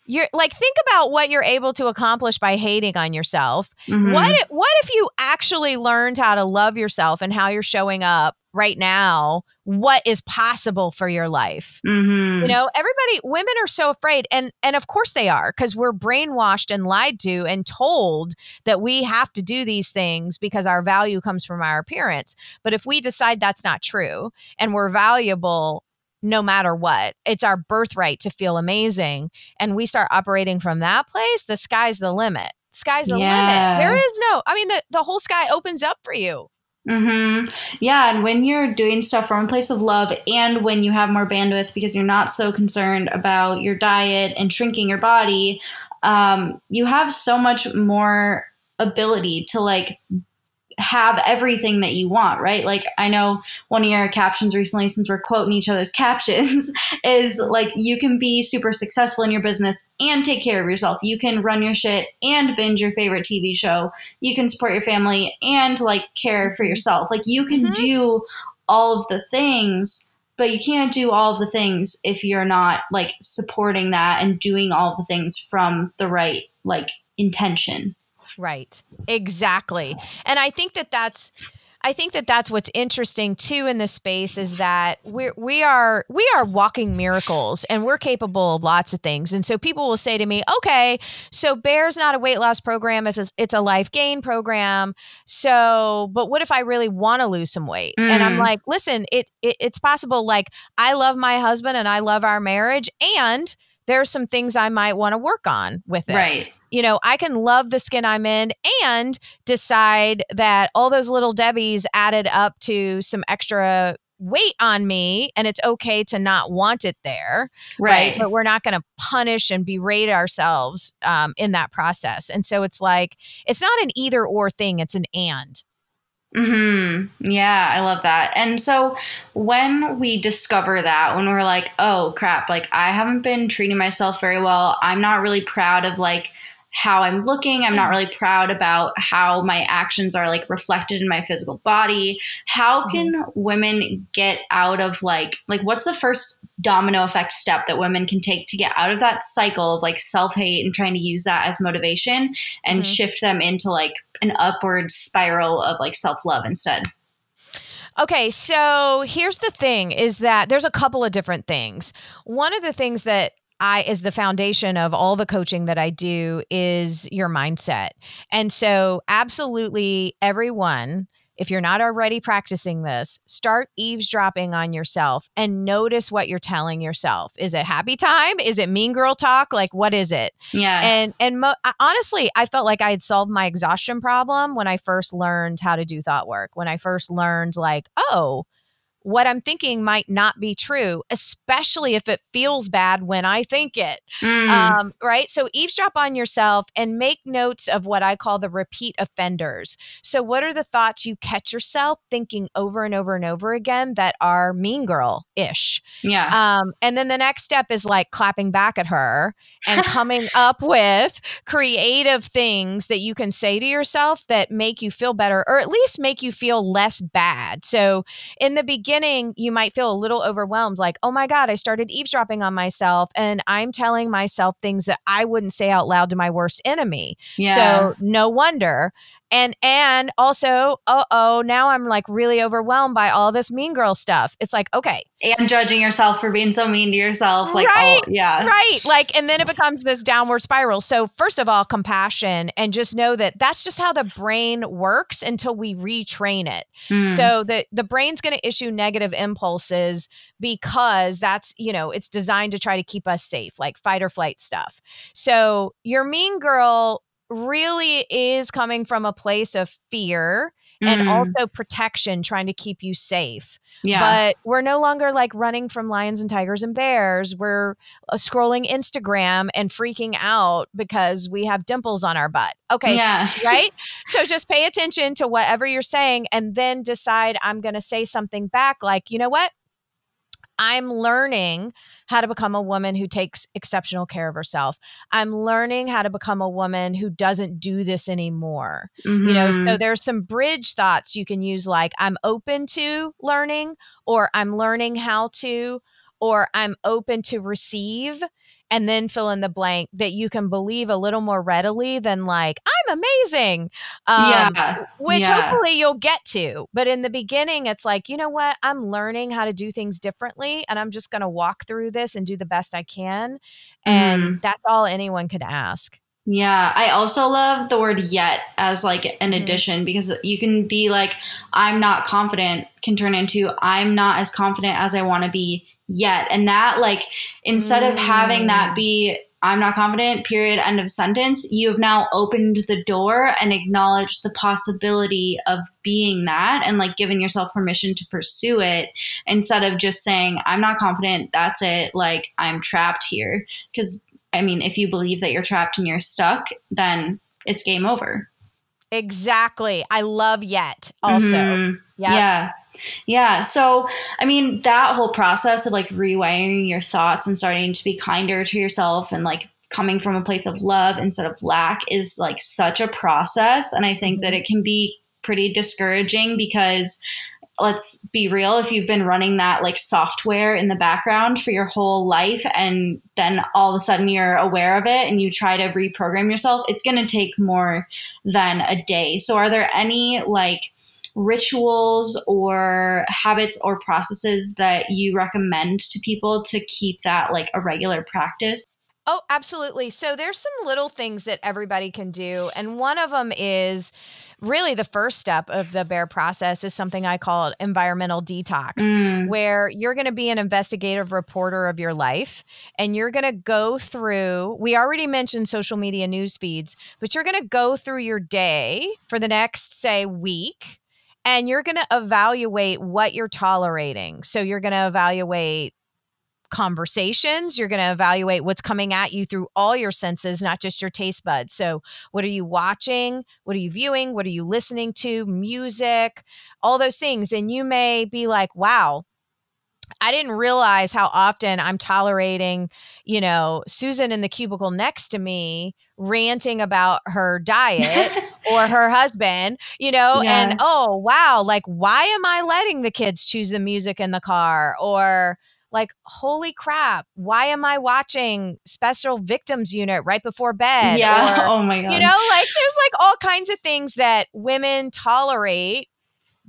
you're like think about what you're able to accomplish by hating on yourself. Mm-hmm. What if, what if you actually learned how to love yourself and how you're showing up right now? What is possible for your life? Mm-hmm. You know, everybody women are so afraid and and of course they are cuz we're brainwashed and lied to and told that we have to do these things because our value comes from our appearance. But if we decide that's not true and we're valuable no matter what. It's our birthright to feel amazing. And we start operating from that place, the sky's the limit. Sky's the yeah. limit. There is no, I mean, the, the whole sky opens up for you. Mm-hmm. Yeah, and when you're doing stuff from a place of love, and when you have more bandwidth because you're not so concerned about your diet and shrinking your body, um, you have so much more ability to like have everything that you want, right? Like I know one of your captions recently, since we're quoting each other's <laughs> captions, is like you can be super successful in your business and take care of yourself. You can run your shit and binge your favorite TV show. You can support your family and like care for yourself. Like you can mm-hmm. do all of the things but you can't do all of the things if you're not like supporting that and doing all the things from the right like intention Right. Exactly. And I think that that's I think that that's what's interesting too in this space is that we we are we are walking miracles and we're capable of lots of things. And so people will say to me, "Okay, so Bare's not a weight loss program; it's a, it's a life gain program. So, but what if I really want to lose some weight?" Mm. And I'm mm. like, "Listen, it, it it's possible. Like I love my husband and I love our marriage, and there's some things I might want to work on with it." Right you know, I can love the skin I'm in and decide that all those little Debbie's added up to some extra weight on me and it's okay to not want it there right, right? but we're not going to punish and berate ourselves um, in that process and so it's like it's not an either or thing it's an and Hmm. Yeah, I love that. And so when we discover that, when we're like, "Oh crap! Like I haven't been treating myself very well. I'm not really proud of like how I'm looking. I'm not really proud about how my actions are like reflected in my physical body. How mm-hmm. can mm-hmm. women get out of like like what's the first domino effect step that women can take to get out of that cycle of like self-hate and trying to use that as motivation and mm-hmm. shift them into like an upward spiral of like self-love instead? Okay, so here's the thing is that there's a couple of different things. One of the things that I is the foundation of all the coaching that I do is your mindset. And so absolutely everyone if you're not already practicing this, start eavesdropping on yourself and notice what you're telling yourself. Is it happy time? Is it mean girl talk? Like what is it? Yeah. And and mo- honestly, I felt like I had solved my exhaustion problem when I first learned how to do thought work. When I first learned like, oh, what I'm thinking might not be true, especially if it feels bad when I think it. Mm. Um, right. So eavesdrop on yourself and make notes of what I call the repeat offenders. So, what are the thoughts you catch yourself thinking over and over and over again that are mean girl ish? yeah. Um, and then the next step is like clapping back at her and coming up with creative things that you can say to yourself that make you feel better or at least make you feel less bad. So, in the beginning, you might feel a little overwhelmed like, oh my God, I started eavesdropping on myself and I'm telling myself things that I wouldn't say out loud to my worst enemy. yeah. So no wonder. And and also, uh oh, now I'm like really overwhelmed by all this mean girl stuff. It's like, okay, and judging yourself for being so mean to yourself. Like, Right, all, yeah. right. Like, and then it becomes this downward spiral. So, first of all, compassion and just know that that's just how the brain works until we retrain it. Mm. So the the brain's going to issue negative impulses because that's, you know, it's designed to try to keep us safe, like fight or flight stuff. So your mean girl really is coming from a place of fear and Mm. also protection trying to keep you safe. yeah. But we're no longer like running from lions and tigers and bears. We're uh, scrolling Instagram and freaking out because we have dimples on our butt. Okay, Yeah. <laughs> right? So just pay attention to whatever you're saying and then decide I'm going to say something back like, you know what? I'm learning how to become a woman who takes exceptional care of herself. I'm learning how to become a woman who doesn't do this anymore you know so Mhm. there's some bridge thoughts you can use like i'm open to learning or i'm learning how to or i'm open to receive and then fill in the blank that you can believe a little more readily than like i'm amazing um, yeah. which yeah. hopefully you'll get to but in the beginning it's like you know what i'm learning how to do things differently and i'm just going to walk through this and do the best i can and Mhm. that's all anyone could ask Yeah, I also love the word yet as like an Mhm. addition because you can be like, I'm not confident, can turn into I'm not as confident as I want to be yet. And that, like, instead of having that Mm. be, I'm not confident, period, end of sentence, you have now opened the door and acknowledged the possibility of being that and like giving yourself permission to pursue it instead of just saying, I'm not confident, that's it, like, I'm trapped here. Because I mean, if you believe that you're trapped and you're stuck, then it's game over. Exactly i love yet also Mhm. Yep. Yeah. Yeah. So, I mean, that whole process of like rewiring your thoughts and starting to be kinder to yourself and like coming from a place of love instead of lack is like such a process. And I think that Mhm. it can be pretty discouraging because let's be real if you've been running that like software in the background for your whole life and then all of a sudden you're aware of it and you try to reprogram yourself it's going to take more than a day. So are there any like rituals or habits or processes that you recommend to people to keep that like a regular practice Oh, absolutely. So there's some little things that everybody can do. And one of them is really the first step of the Bare process is something I call environmental detox, Mm, where you're going to be an investigative reporter of your life and you're going to go through, we already mentioned social media news feeds, but you're going to go through your day for the next, say, week. And you're going to evaluate what you're tolerating. So you're going to evaluate conversations. You're going to evaluate what's coming at you through all your senses, not just your taste buds. So, what are you watching? What are you viewing? What are you listening to? Music, all those things. And you may be like, wow, I didn't realize how often I'm tolerating, you know, Susan in the cubicle next to me ranting about her diet <laughs> or her husband, you know, Yeah. and oh, wow, like, why am I letting the kids choose the music in the car? Or, like, holy crap, why am I watching Special Victims Unit right before bed? yeah Or, <laughs> oh my god you know, like, there's like all kinds of things that women tolerate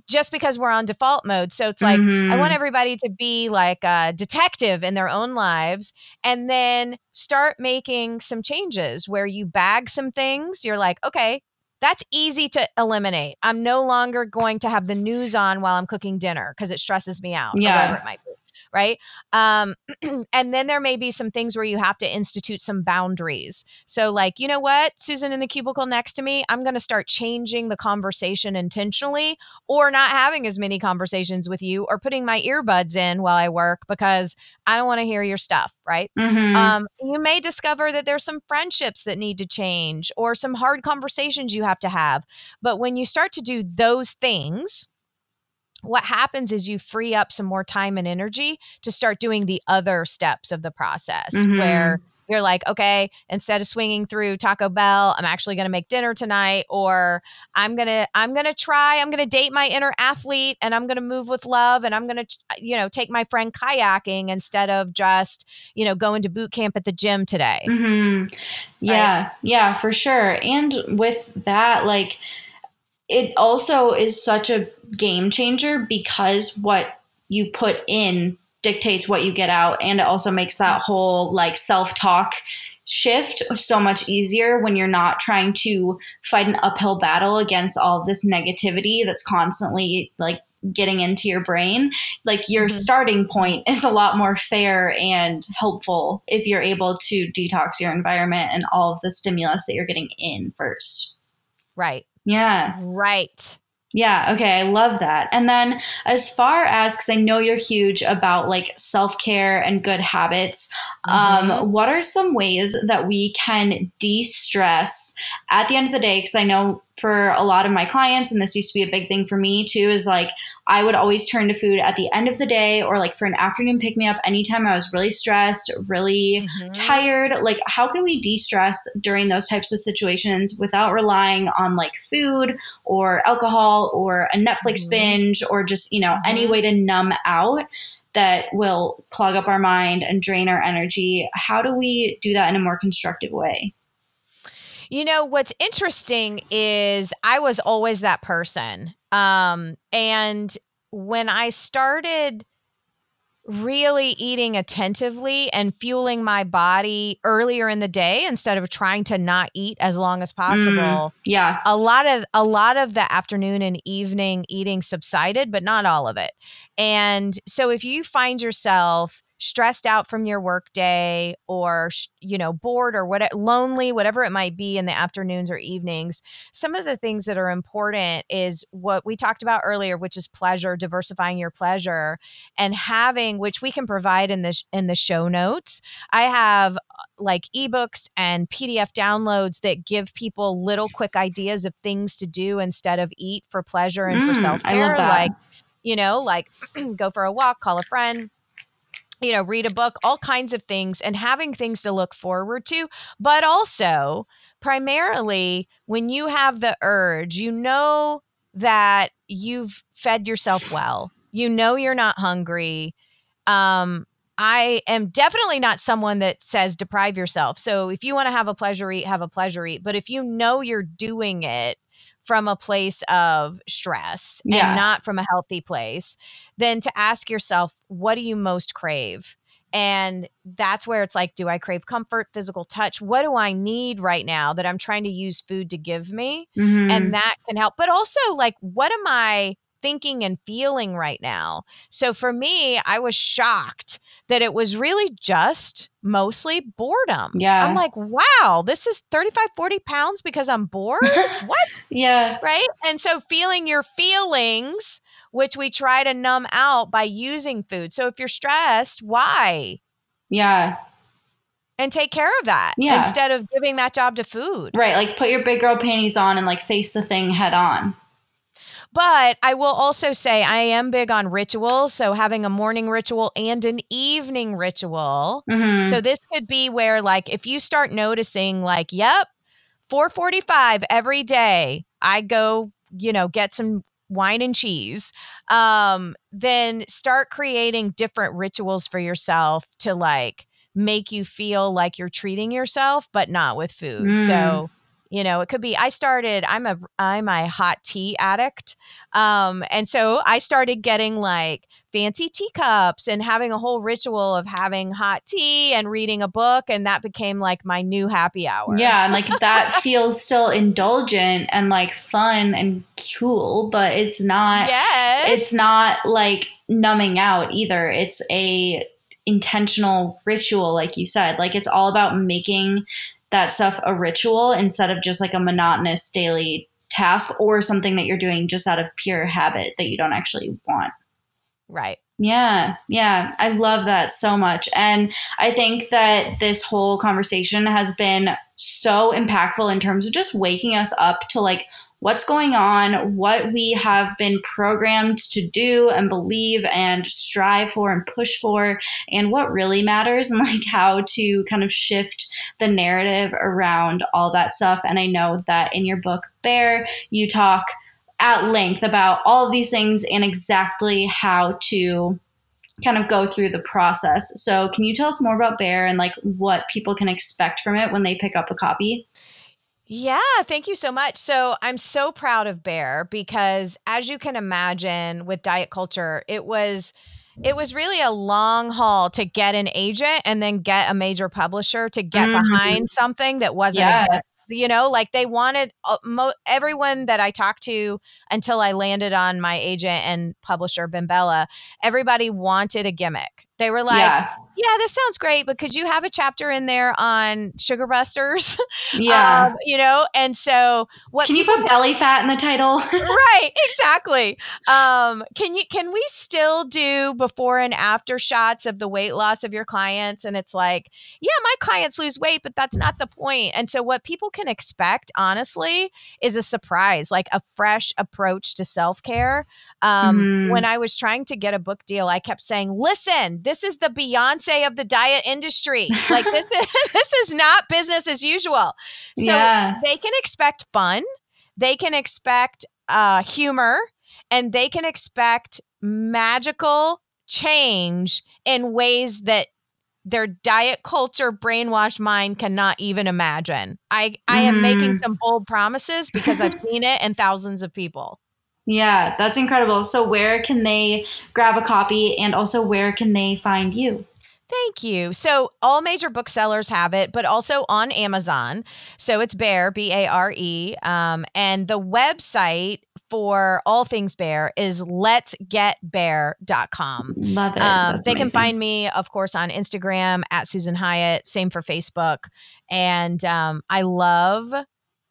just because we're on default mode. So it's like, I want Mhm. everybody to be like a detective in their own lives and then start making some changes where you bag some things. You're like, okay, that's easy to eliminate. I'm no longer going to have the news on while I'm cooking dinner because it stresses me out. or Yeah. whatever it might be. Right? Um, <clears throat> and then there may be some things where you have to institute some boundaries. So, like, you know what, Susan in the cubicle next to me, I'm going to start changing the conversation intentionally or not having as many conversations with you or putting my earbuds in while I work because I don't want to hear your stuff, right? Mhm. Um, you may discover that there's some friendships that need to change or some hard conversations you have to have. But when you start to do those things, what happens is you free up some more time and energy to start doing the other steps of the process Mhm. where you're like, okay, instead of swinging through Taco Bell, I'm actually going to make dinner tonight or I'm going to I'm going to try, I'm going to date my inner athlete and I'm going to move with love and I'm going to you know, take my friend kayaking instead of just, you know, going to boot camp at the gym today. hmm Yeah, yeah, for sure. And with that, like, it also is such a game changer because what you put in dictates what you get out. And it also makes that whole like self talk shift so much easier when you're not trying to fight an uphill battle against all this negativity that's constantly like getting into your brain like your Mhm. starting point is a lot more fair and helpful if you're able to detox your environment and all of the stimulus that you're getting in first Right. Yeah Right. yeah, okay, I love that. And then as far as because I know you're huge about like self-care and good habits, Mhm. um, what are some ways that we can de-stress at the end of the day? Because I know for a lot of my clients, and this used to be a big thing for me too, is like I would always turn to food at the end of the day or like for an afternoon pick me up anytime I was really stressed, really Mhm. tired like how can we de-stress during those types of situations without relying on like food or alcohol or a netflix Mhm. binge or just you know any Mhm. way to numb out that will clog up our mind and drain our energy how do we do that in a more constructive way You know, what's interesting is I was always that person. Um, and when I started really eating attentively and fueling my body earlier in the day instead of trying to not eat as long as possible, yeah a lot of a lot of the afternoon and evening eating subsided but not all of it and so if you find yourself stressed out from your workday or you know bored or what lonely whatever it might be in the afternoons or evenings some of the things that are important is what we talked about earlier which is pleasure diversifying your pleasure and having which we can provide in the in the show notes i have like ebooks and PDF downloads that give people little quick ideas of things to do instead of eat for pleasure and for Mm, self I love care. Like, you know, like <clears throat> go for a walk, call a friend, you know, read a book, all kinds of things, and having things to look forward to. But also, primarily, when you have the urge, you know that you've fed yourself well, you know, you're not hungry. Um, I am definitely not someone that says deprive yourself. So if you want to have a pleasure eat, have a pleasure eat. But if you know you're doing it from a place of stress Yeah. and not from a healthy place, then to ask yourself, what do you most crave? And that's where it's like, do I crave comfort, physical touch? What do I need right now that I'm trying to use food to give me? Mhm. and that can help. But also, like, what am I thinking and feeling right now? So for me, I was shocked that it was really just mostly boredom. Yeah. I'm like, wow, this is 35, 40 pounds because I'm bored? <laughs> what? yeah Right. And so feeling your feelings, which we try to numb out by using food. So if you're stressed, why? yeah And take care of that Yeah. instead of giving that job to food. right like put your big girl panties on and like face the thing head on But I will also say I am big on rituals. So having a morning ritual and an evening ritual. Mhm. So this could be where like if you start noticing like, yep, 445 every day, I go, you know, get some wine and cheese. Um, then start creating different rituals for yourself to like make you feel like you're treating yourself, but not with food. Mm. So you know it could be i started i'm a i'm a hot tea addict um and so i started getting like fancy teacups and having a whole ritual of having hot tea and reading a book and that became like my new happy hour Yeah, and like that <laughs> feels still indulgent and like fun and cool, but it's not yes it's not like numbing out either. It's a intentional ritual like you said. Like it's all about making that stuff a ritual instead of just like a monotonous daily task or something that you're doing just out of pure habit that you don't actually want. right Yeah, yeah. I love that so much. And I think that this whole conversation has been so impactful in terms of just waking us up to like what's going on, what we have been programmed to do and believe and strive for and push for, and what really matters, <laughs> and like how to kind of shift the narrative around all that stuff. And I know that in your book, Bare, you talk at length about all of these things and exactly how to kind of go through the process. So, can you tell us more about Bare and like what people can expect from it when they pick up a copy? Yeah, thank you so much. So I'm so proud of Bare because as you can imagine with diet culture, it was it was really a long haul to get an agent and then get a major publisher to get Mhm. behind something that wasn't Yeah. gift. you know like they wanted uh, mo- everyone that i talked to until i landed on my agent and publisher bimbella everybody wanted a gimmick they were like yeah. Yeah, this sounds great, but could you have a chapter in there on sugar busters? <laughs> Yeah. Um, you know, and so what Can you put belly fat in the title? <laughs> right exactly um can you can we still do before and after shots of the weight loss of your clients and it's like yeah my clients lose weight but that's not the point. and so what people can expect honestly is a surprise like a fresh approach to self-care um Mhm. when i was trying to get a book deal i kept saying listen this is the beyonce of the diet industry <laughs> like this is <laughs> this is not business as usual so yeah. they can expect fun they can expect uh, humor and they can expect magical change in ways that their diet culture brainwashed mind cannot even imagine i i am making Mhm. some bold promises because i've seen it in thousands of people Yeah, that's incredible. So, where can they grab a copy and also where can they find you? Thank you. So, all major booksellers have it, but also on Amazon. So, it's Bare, B A R E. Um, and the website for all things Bare is letsgetbare.com. Love it. Um, they can find me, of course, on Instagram at Susan Hyatt, same for Facebook. And um, I love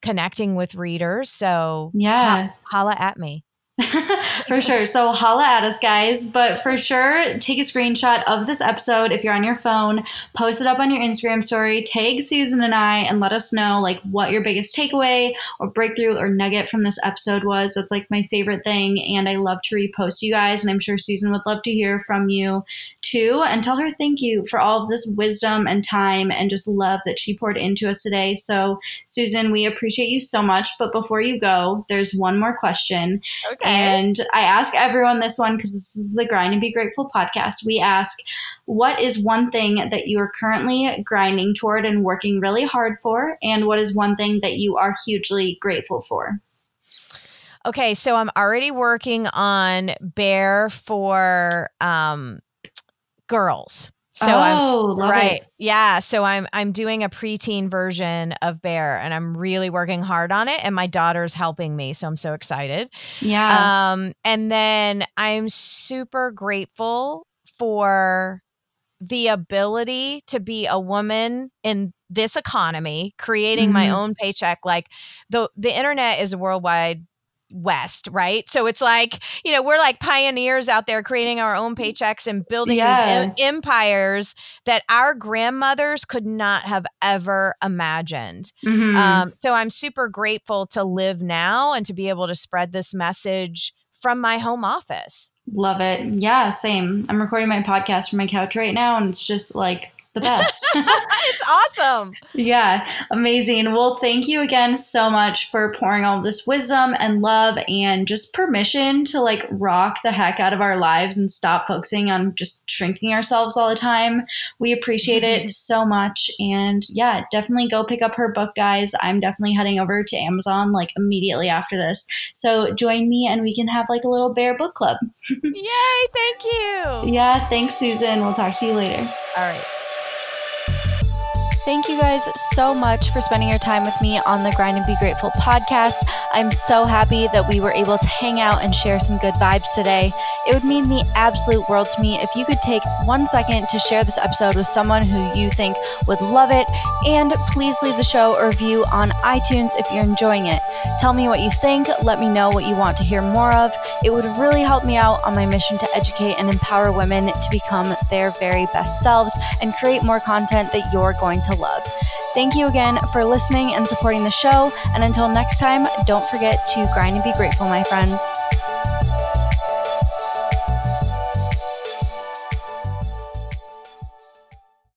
connecting with readers. So, Yeah. holla at me. <laughs> for sure. So holla at us, guys. But for sure, take a screenshot of this episode if you're on your phone, post it up on your Instagram story, tag Susan and I, and let us know like what your biggest takeaway or breakthrough or nugget from this episode was. That's like my favorite thing. And I love to repost you guys. And I'm sure Susan would love to hear from you too. And tell her thank you for all of this wisdom and time and just love that she poured into us today. So, Susan, we appreciate you so much. But before you go, there's one more question. Okay. And I ask everyone this one because this is the Grind and Be Grateful podcast. We ask, what is one thing that you are currently grinding toward and working really hard for? And what is one thing that you are hugely grateful for? Okay, so I'm already working on Bare for um girls. So I'm oh, love right. it. Yeah, so I'm I'm doing a preteen version of Bare and I'm really working hard on it and my daughter's helping me, so I'm so excited. Yeah. Um and then I'm super grateful for the ability to be a woman in this economy creating my Mhm. own paycheck like the the internet is a worldwide west right so it's like you know we're like pioneers out there creating our own paychecks and building Yeah. these em- empires that our grandmothers could not have ever imagined Mhm. um, so I'm super grateful to live now and to be able to spread this message from my home office. Love it. Yeah, same. I'm recording my podcast from my couch right now, and it's just like the best. <laughs> it's awesome. Yeah, amazing. Well, thank you again so much for pouring all this wisdom and love and just permission to like rock the heck out of our lives and stop focusing on just shrinking ourselves all the time. We appreciate it mm-hmm. so much. And yeah, definitely go pick up her book, guys. I'm definitely heading over to Amazon like immediately after this. So join me and we can have like a little Bare book club. <laughs> Yay, thank you. Yeah, thanks, Susan. We'll talk to you later. All right. Thank you guys so much for spending your time with me on the Grind and Be Grateful podcast. I'm so happy that we were able to hang out and share some good vibes today. It would mean the absolute world to me if you could take one second to share this episode with someone who you think would love it. And please leave the show a review on iTunes if you're enjoying it. Tell me what you think. Let me know what you want to hear more of. It would really help me out on my mission to educate and empower women to become their very best selves and create more content that you're going love. Thank you again for listening and supporting the show. And until next time, don't forget to grind and be grateful, my friends.